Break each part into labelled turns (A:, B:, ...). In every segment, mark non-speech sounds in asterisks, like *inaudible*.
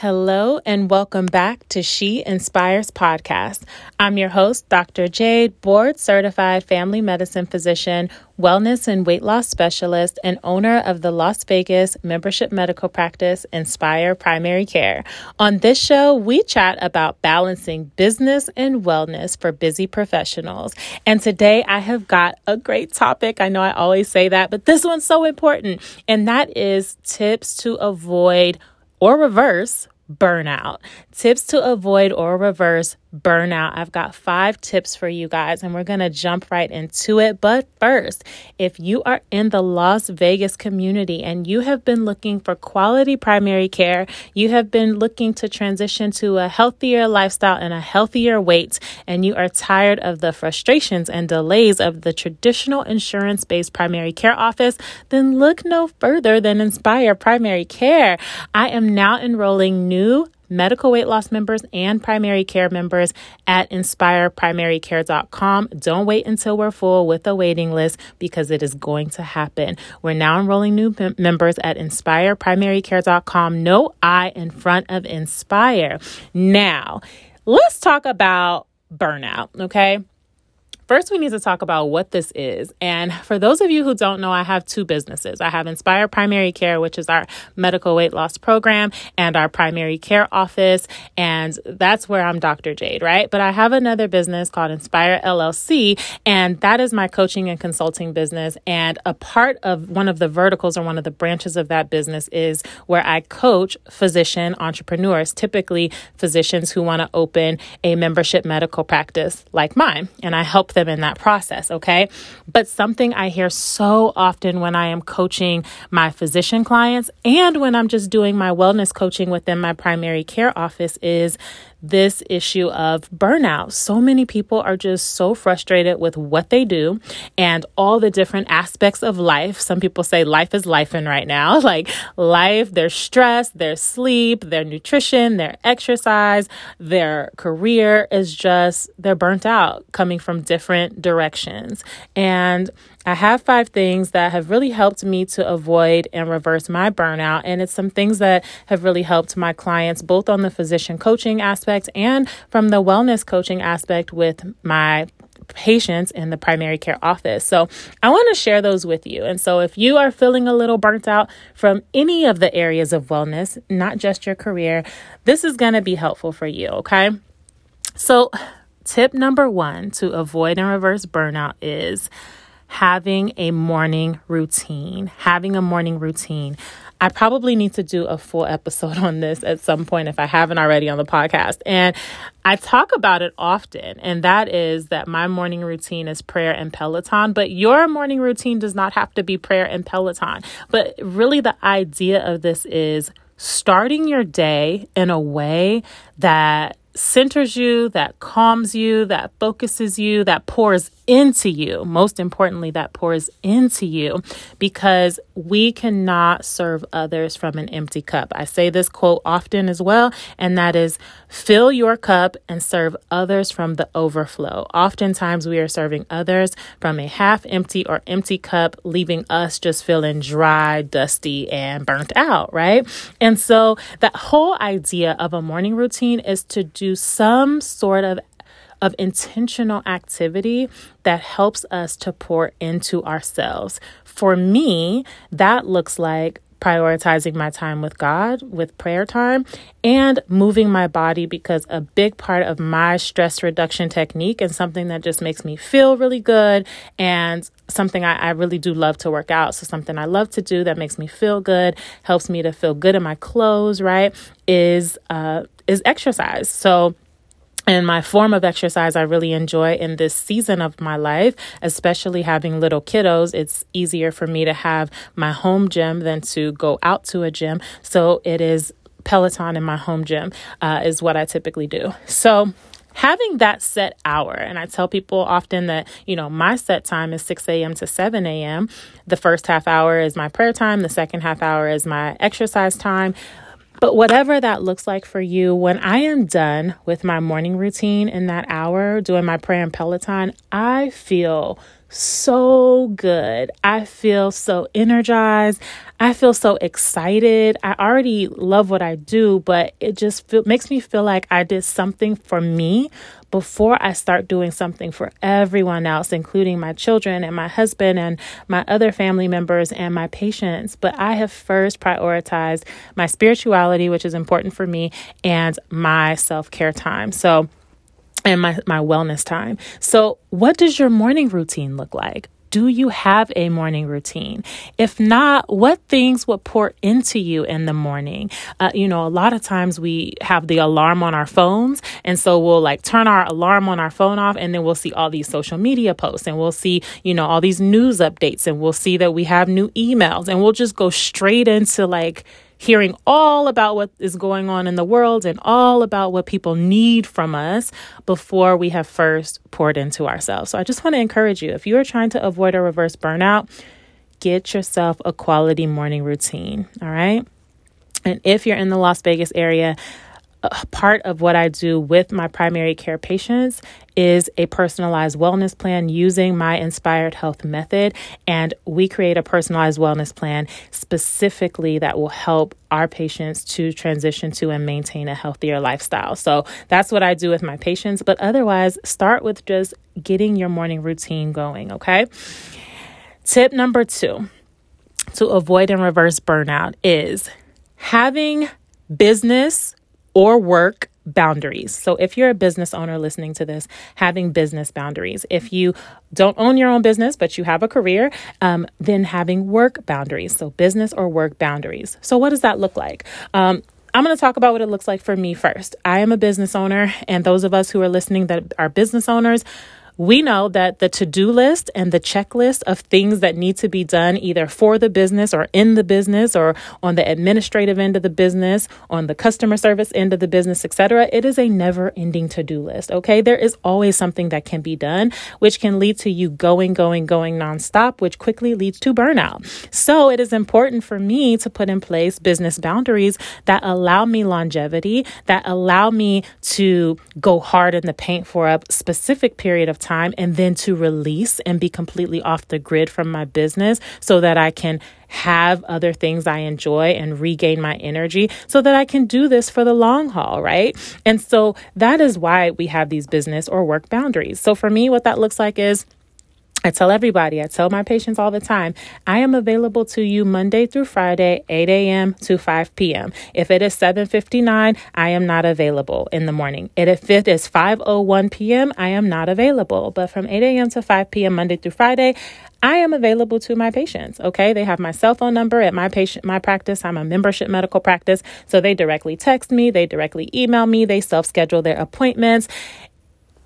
A: Hello, and welcome back to She Inspires podcast. I'm your host, Dr. Jade, board certified family medicine physician, wellness and weight loss specialist, and owner of the Las Vegas membership medical practice, Inspire Primary Care. On this show, we chat about balancing business and wellness for busy professionals. And today I have got a great topic. I know I always say that, but this one's so important, and that is tips to avoid or reverse burnout. Tips to avoid or reverse burnout. I've got five tips for you guys, and we're going to jump right into it. But first, if you are in the Las Vegas community and you have been looking for quality primary care, you have been looking to transition to a healthier lifestyle and a healthier weight, and you are tired of the frustrations and delays of the traditional insurance based primary care office, then look no further than Inspire Primary Care. I am now enrolling new medical weight loss members and primary care members at inspireprimarycare.com. Don't wait until we're full with a waiting list because it is going to happen. We're now enrolling new members at inspireprimarycare.com. No I in front of Inspire. Now, let's talk about burnout, okay? First, we need to talk about what this is. And for those of you who don't know, I have two businesses. I have Inspire Primary Care, which is our medical weight loss program, and our primary care office. And that's where I'm Dr. Jade, right? But I have another business called Inspire LLC, and that is my coaching and consulting business. And a part of one of the verticals or one of the branches of that business is where I coach physician entrepreneurs, typically physicians who want to open a membership medical practice like mine. And I help them them in that process, okay? But something I hear so often when I am coaching my physician clients and when I'm just doing my wellness coaching within my primary care office is this issue of burnout. So many people are just so frustrated with what they do and all the different aspects of life. Some people say life is life in right now, *laughs* like life, their stress, their sleep, their nutrition, their exercise, their career is just, they're burnt out coming from different directions. And I have five things that have really helped me to avoid and reverse my burnout. And it's some things that have really helped my clients, both on the physician coaching aspect and from the wellness coaching aspect with my patients in the primary care office. So I want to share those with you. And so if you are feeling a little burnt out from any of the areas of wellness, not just your career, this is going to be helpful for you. Okay. So, tip number one to avoid and reverse burnout is having a morning routine. Having a morning routine. I probably need to do a full episode *laughs* on this at some point if I haven't already on the podcast. And I talk about it often, and that is that my morning routine is prayer and Peloton, but your morning routine does not have to be prayer and Peloton. But really, the idea of this is starting your day in a way that centers you, that calms you, that focuses you, that pours into you. Most importantly, that pours into you because we cannot serve others from an empty cup. I say this quote often as well, and that is fill your cup and serve others from the overflow. Oftentimes, we are serving others from a half empty or empty cup, leaving us just feeling dry, dusty, and burnt out, right? And so, that whole idea of a morning routine is to do some sort of of intentional activity that helps us to pour into ourselves. For me, that looks like prioritizing my time with God, with prayer time, and moving my body because a big part of my stress reduction technique and something that just makes me feel really good and something I, I, really do love to work out. So, something I love to do that makes me feel good, helps me to feel good in my clothes, right? Is uh, is exercise. So, and my form of exercise I really enjoy in this season of my life, especially having little kiddos. It's easier for me to have my home gym than to go out to a gym. So it is Peloton in my home gym, uh, is what I typically do. So having that set hour and i tell people often that you know my set time is 6 a.m to 7 a.m the first half hour is my prayer time the second half hour is my exercise time but whatever that looks like for you, when I am done with my morning routine in that hour, doing my prayer and Peloton, I feel so good. I feel so energized. I feel so excited. I already love what I do, but it just feel, makes me feel like I did something for me before I start doing something for everyone else, including my children and my husband and my other family members and my patients. But I have first prioritized my spirituality, which is important for me, and my self care time. So, and my, my wellness time. So, what does your morning routine look like? Do you have a morning routine? If not, what things would pour into you in the morning? Uh, you know, a lot of times we have the alarm on our phones. And so we'll like turn our alarm on our phone off and then we'll see all these social media posts and we'll see, you know, all these news updates and we'll see that we have new emails and we'll just go straight into like, hearing all about what is going on in the world and all about what people need from us before we have first poured into ourselves. So I just want to encourage you if you are trying to avoid a reverse burnout, get yourself a quality morning routine. All right. And if you're in the Las Vegas area, part of what I do with my primary care patients is a personalized wellness plan using my inspired health method. And we create a personalized wellness plan specifically that will help our patients to transition to and maintain a healthier lifestyle. So that's what I do with my patients. But otherwise, start with just getting your morning routine going, okay? Tip number two to avoid and reverse burnout is having business or work boundaries. So, if you're a business owner listening to this, having business boundaries. If you don't own your own business, but you have a career, um, then having work boundaries. So, business or work boundaries. So, what does that look like? Um, I'm going to talk about what it looks like for me first. I am a business owner, and those of us who are listening that are business owners, we know that the to do list and the checklist of things that need to be done either for the business or in the business or on the administrative end of the business, on the customer service end of the business, etc. It is a never ending to do list. Okay. There is always something that can be done, which can lead to you going, going, going nonstop, which quickly leads to burnout. So it is important for me to put in place business boundaries that allow me longevity, that allow me to go hard in the paint for a specific period of time time and then to release and be completely off the grid from my business so that I can have other things I enjoy and regain my energy so that I can do this for the long haul, right? And so that is why we have these business or work boundaries. So for me, what that looks like is I tell everybody, I tell my patients all the time, I am available to you Monday through Friday, 8 a.m. to 5 p.m. If it is 7:59, I am not available in the morning. And if it is 5:01 p.m., I am not available. But from 8 a.m. to 5 p.m. Monday through Friday, I am available to my patients. Okay. They have my cell phone number at my patient, my practice. I'm a membership medical practice. So they directly text me, they directly email me, they self schedule their appointments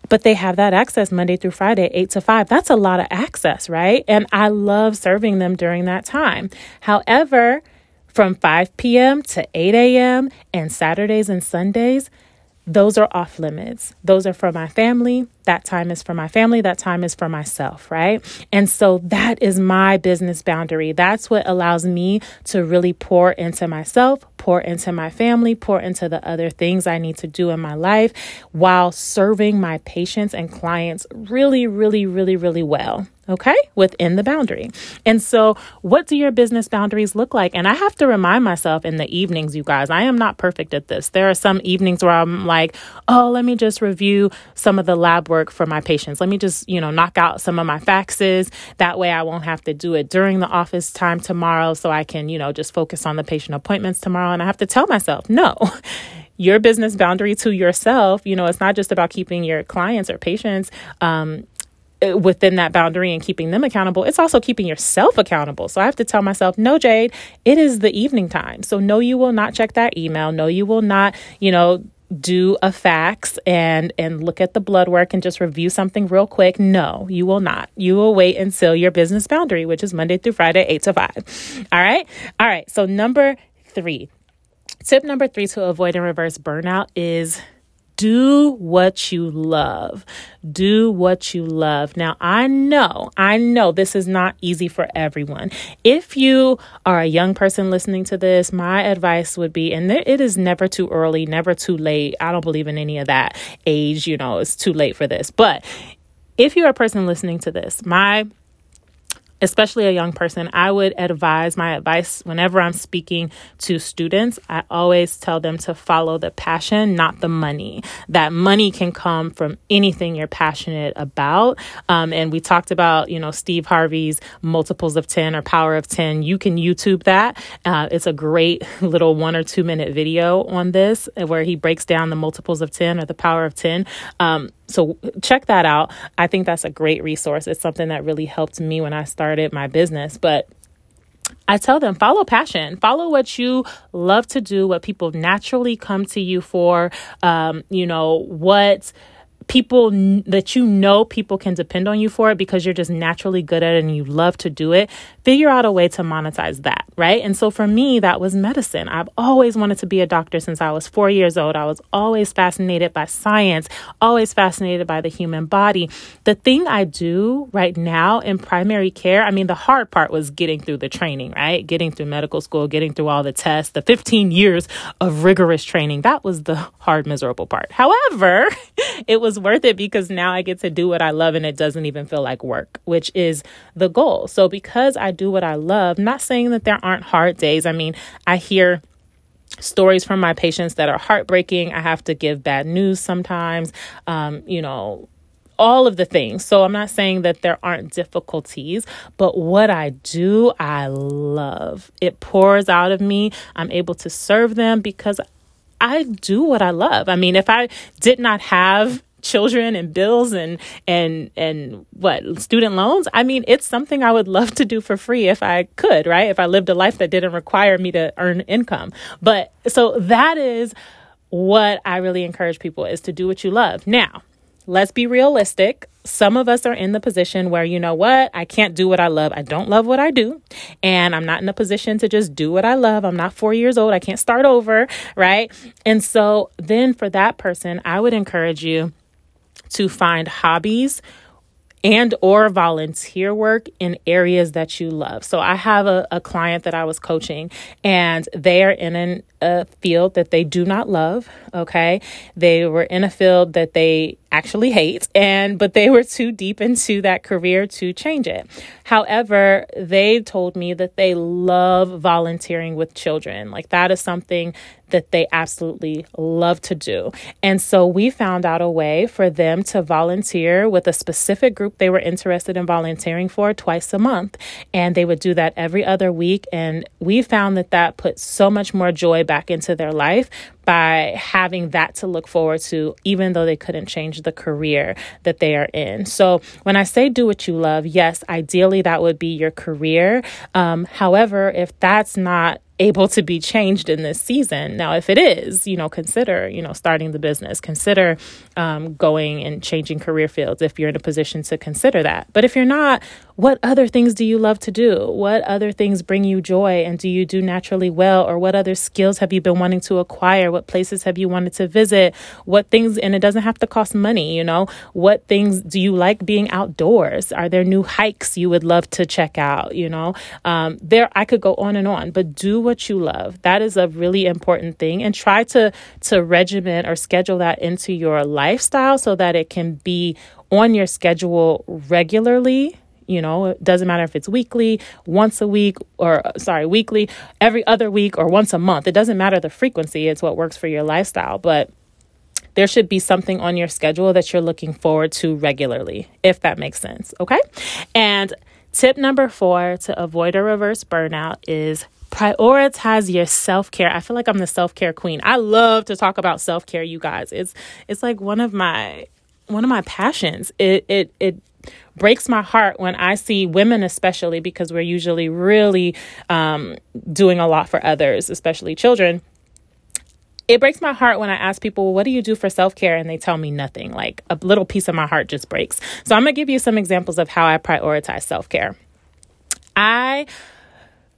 A: but they have that access Monday through Friday, 8 to 5. That's a lot of access, right? And I love serving them during that time. However, from 5 p.m. to 8 a.m. and Saturdays and Sundays, those are off limits. Those are for my family. That time is for my family. That time is for myself, right? And so that is my business boundary. That's what allows me to really pour into myself, pour into my family, pour into the other things I need to do in my life while serving my patients and clients really, really, really, really well okay, within the boundary. And so, what do your business boundaries look like? And I have to remind myself in the evenings, you guys, I am not perfect at this. There are some evenings where I'm like, oh, let me just review some of the lab work for my patients. Let me just, you know, knock out some of my faxes. That way I won't have to do it during the office time tomorrow so I can, you know, just focus on the patient appointments tomorrow. And I have to tell myself, no *laughs* your business boundary to yourself you know it's not just about keeping your clients or patients um, Uh, within that boundary and keeping them accountable, it's also keeping yourself accountable. So I have to tell myself, no, Jade, it is the evening time. So no, you will not check that email. No, you will not, you know, do a fax and and look at the blood work and just review something real quick no you will not you will wait until your business boundary which is monday through friday 8 to 5 all right all right so number 3 tip number 3 to avoid and reverse burnout is do what you love. Do what you love. Now, I know, I know this is not easy for everyone. If you are a young person listening to this, my advice would be, and it is never too early, never too late. I don't believe in any of that age, you know, it's too late for this. But if you're a person listening to this, my especially a young person, I would advise my advice whenever I'm speaking to students. I always tell them to follow the passion, not the money. That money can come from anything you're passionate about. Um, and we talked about, you know, Steve Harvey's multiples of 10 or power of 10. You can YouTube that. Uh, it's a great *laughs* little one or two minute video on this where he breaks down the multiples of 10 or the power of 10. Um, so check that out. I think that's a great resource. It's something that really helped me when I started my business. But I tell them follow passion, follow what you love to do, what people naturally come to you for. Um, you know what people that you know people can depend on you for it because you're just naturally good at it and you love to do it, figure out a way to monetize that, right? And so for me, that was medicine. I've always wanted to be a doctor since I was four years old. I was always fascinated by science, always fascinated by the human body. The thing I do right now in primary care, I mean, the hard part was getting through the training, right? Getting through medical school, getting through all the tests, the 15 years of rigorous training. That was the hard, miserable part. However, *laughs* it was was worth it because now I get to do what I love and it doesn't even feel like work, which is the goal. So because I do what I love, not saying that there aren't hard days. I mean, I hear stories from my patients that are heartbreaking. I have to give bad news sometimes. Um, you know, all of the things. So I'm not saying that there aren't difficulties, but what I do, I love. It pours out of me. I'm able to serve them because I do what I love. I mean, if I did not have children and bills and and and what student loans i mean it's something i would love *laughs* to do for free if i could right if i lived a life that didn't require me to earn income but so that is what i really encourage people is to do what you love now let's be realistic. Some of us are in the position where, you know what, I can't do what I love. I don't love what I do. And I'm not in a position to just do what I love. I'm not four years old. I can't start over. Right. And so then for that person, I would encourage you to find hobbies and or volunteer work in areas that you love. So I have a, a client that I was coaching and they are in an, a field that they do not love. Okay. They were in a field that they actually hate and but they were too deep into that career to change it. However, they told me that they love volunteering with children. Like that is something that they absolutely love to do. And so we found out a way for them to volunteer with a specific group they were interested in volunteering for twice a month. And they would do that every other week. And we found that that put so much more joy back into their life by having that to look forward to, even though they couldn't change the career that they are in. So, when I say do what you love, yes, ideally that would be your career. Um, however, if that's not able to be changed in this season. Now, if it is, you know, consider, you know, starting the business, consider um, going and changing career fields if you're in a position to consider that. But if you're not, what other things do you love to do? What other things bring you joy and do you do naturally well? Or what other skills have you been wanting to acquire? What places have you wanted to visit? What things, and it doesn't have to cost money, you know? What things do you like being outdoors? Are there new hikes you would love to check out? You know, um, there, I could go on and on, but do what you love. That is a really important thing and try to, to regiment or schedule that into your lifestyle so that it can be on your schedule regularly. You know it doesn't matter if it's weekly once a week or uh, sorry weekly every other week or once a month. It doesn't matter the frequency it's what works for your lifestyle. But there should be something on your schedule that you're looking forward to regularly if that makes sense okay? And tip number 4 to avoid a reverse burnout is prioritize your self-care. I feel like I'm the self-care queen. I love to talk about self-care, you guys. It's it's like one of my one of my passions. It it it breaks my heart when I see women, especially because we're usually really um, doing a lot for others, especially children. It breaks my heart when I ask people, well, what do you do for self care? And they tell me nothing. Like a little piece of my heart just breaks. So I'm going to give you some examples of how I prioritize self care. I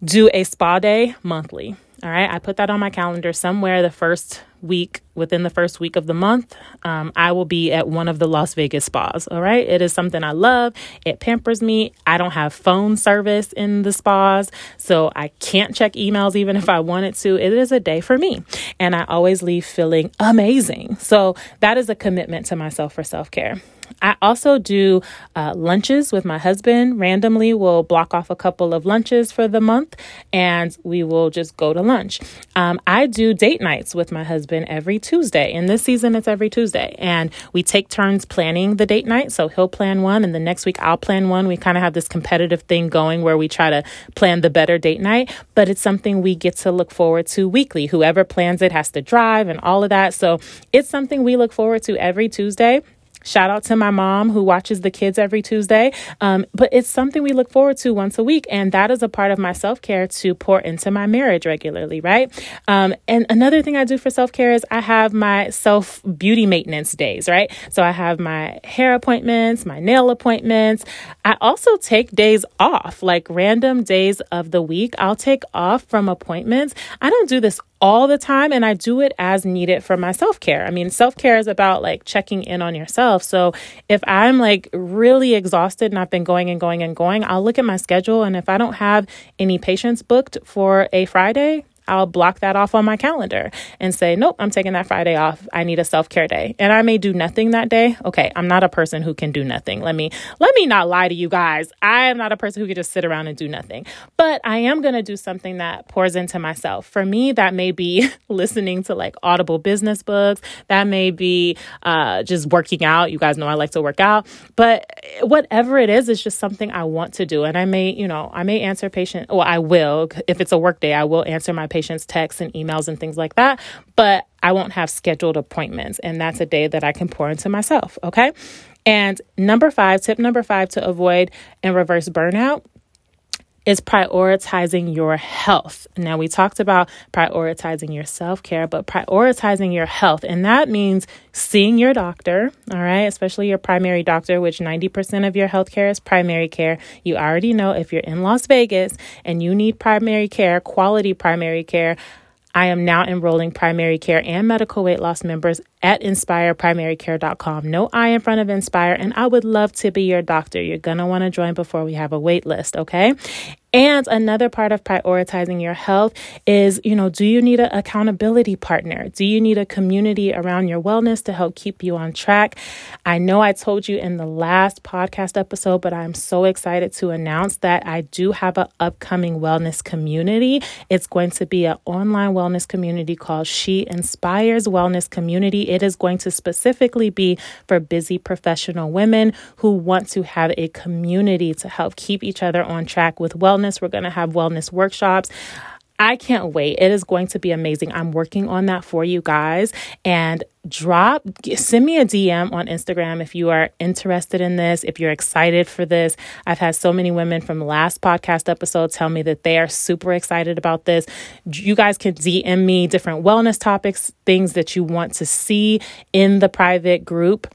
A: do a spa day monthly. All right. I put that on my calendar somewhere the first week within the first week of the month, um, I will be at one of the Las Vegas spas. All right. It is something I love. It pampers me. I don't have phone service in the spas, so I can't check emails even if I wanted to. It is a day for me. And I always leave feeling amazing. So that is a commitment to myself for self care. I also do uh, lunches with my husband. Randomly, we'll block off a couple of lunches for the month and we will just go to lunch. Um, I do date nights with my husband every Tuesday. In this season, it's every Tuesday. And we take turns planning the date night. So he'll plan one, and the next week I'll plan one. We kind of have this competitive thing going where we try to plan the better date night, but it's something we get to look forward to weekly. Whoever plans it has to drive and all of that. So it's something we look forward to every Tuesday. Shout out to my mom who watches the kids every Tuesday. Um, but it's something we look forward to once a week. And that is a part of my self care to pour into my marriage regularly, right? Um, and another thing I do for self care is I have my self beauty maintenance days, right? So I have my hair appointments, my nail appointments. I also take days off, like random days of the week. I'll take off from appointments. I don't do this all the time and I do it as needed for my self care. I mean, self care is about like checking in on yourself. So if I'm like really exhausted and I've been going and going and going, I'll look at my schedule and if I don't have any patients booked for a Friday, I'll block that off on my calendar and say, nope, I'm taking that Friday off. I need a self care day. And I may do nothing that day. Okay, I'm not a person who can do nothing. Let me let me not lie to you guys. I am not a person who can just sit around and do nothing. But I am gonna do something that pours into myself. For me, that may be *laughs* listening to like audible business books. That may be uh, just working out. You guys know I like to work out. But whatever it is, it's just something I want to do. And I may, you know, I may answer patient, well, I will. If it's a work day, I will answer my patients' texts and emails and things like that. But I won't have scheduled appointments. And that's a day that I can pour into myself. Okay. And number five, tip number five to avoid and reverse burnout is prioritizing your health. Now, we talked about prioritizing your self care, but prioritizing your health. And that means seeing your doctor, all right, especially your primary doctor, which 90% of your health care is primary care. You already know if you're in Las Vegas and you need primary care, quality primary care. I am now enrolling primary care and medical weight loss members at inspireprimarycare.com. No I in front of Inspire, and I would love to be your doctor. You're going to want to join before we have a wait list, okay? And another part of prioritizing your health is, you know, do you need an accountability partner? Do you need a community around your wellness to help keep you on track? I know I told you in the last podcast episode, but I'm so excited to announce that I do have an upcoming wellness community. It's going to be an online wellness community called She Inspires Wellness Community. It is going to specifically be for busy professional women who want to have a community to help keep each other on track with wellness wellness. We're going to have wellness workshops. I can't wait. It is going to be amazing. I'm working on that for you guys. And drop, send me a DM on Instagram if you are interested in this, if you're excited for this. I've had so many women from last podcast episode tell me that they are super excited about this. You guys can DM me different wellness topics, things that you want to see in the private group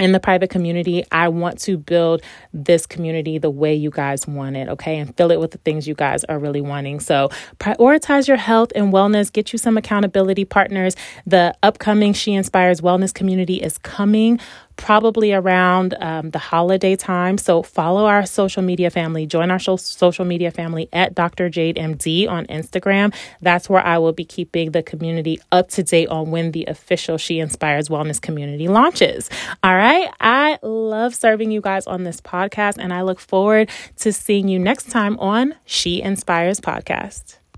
A: in the private community, I want to build this community the way you guys want it, okay? And fill it with the things you guys are really wanting. So prioritize your health and wellness, get you some accountability partners. The upcoming She Inspires Wellness community is coming probably around um, the holiday time. So follow our social media family, join our social media family at Dr. Jade MD on Instagram. That's where I will be keeping the community up to date on when the official She Inspires Wellness community launches. All right. I love serving you guys on this podcast, and I look forward to seeing you next time on She Inspires Podcast.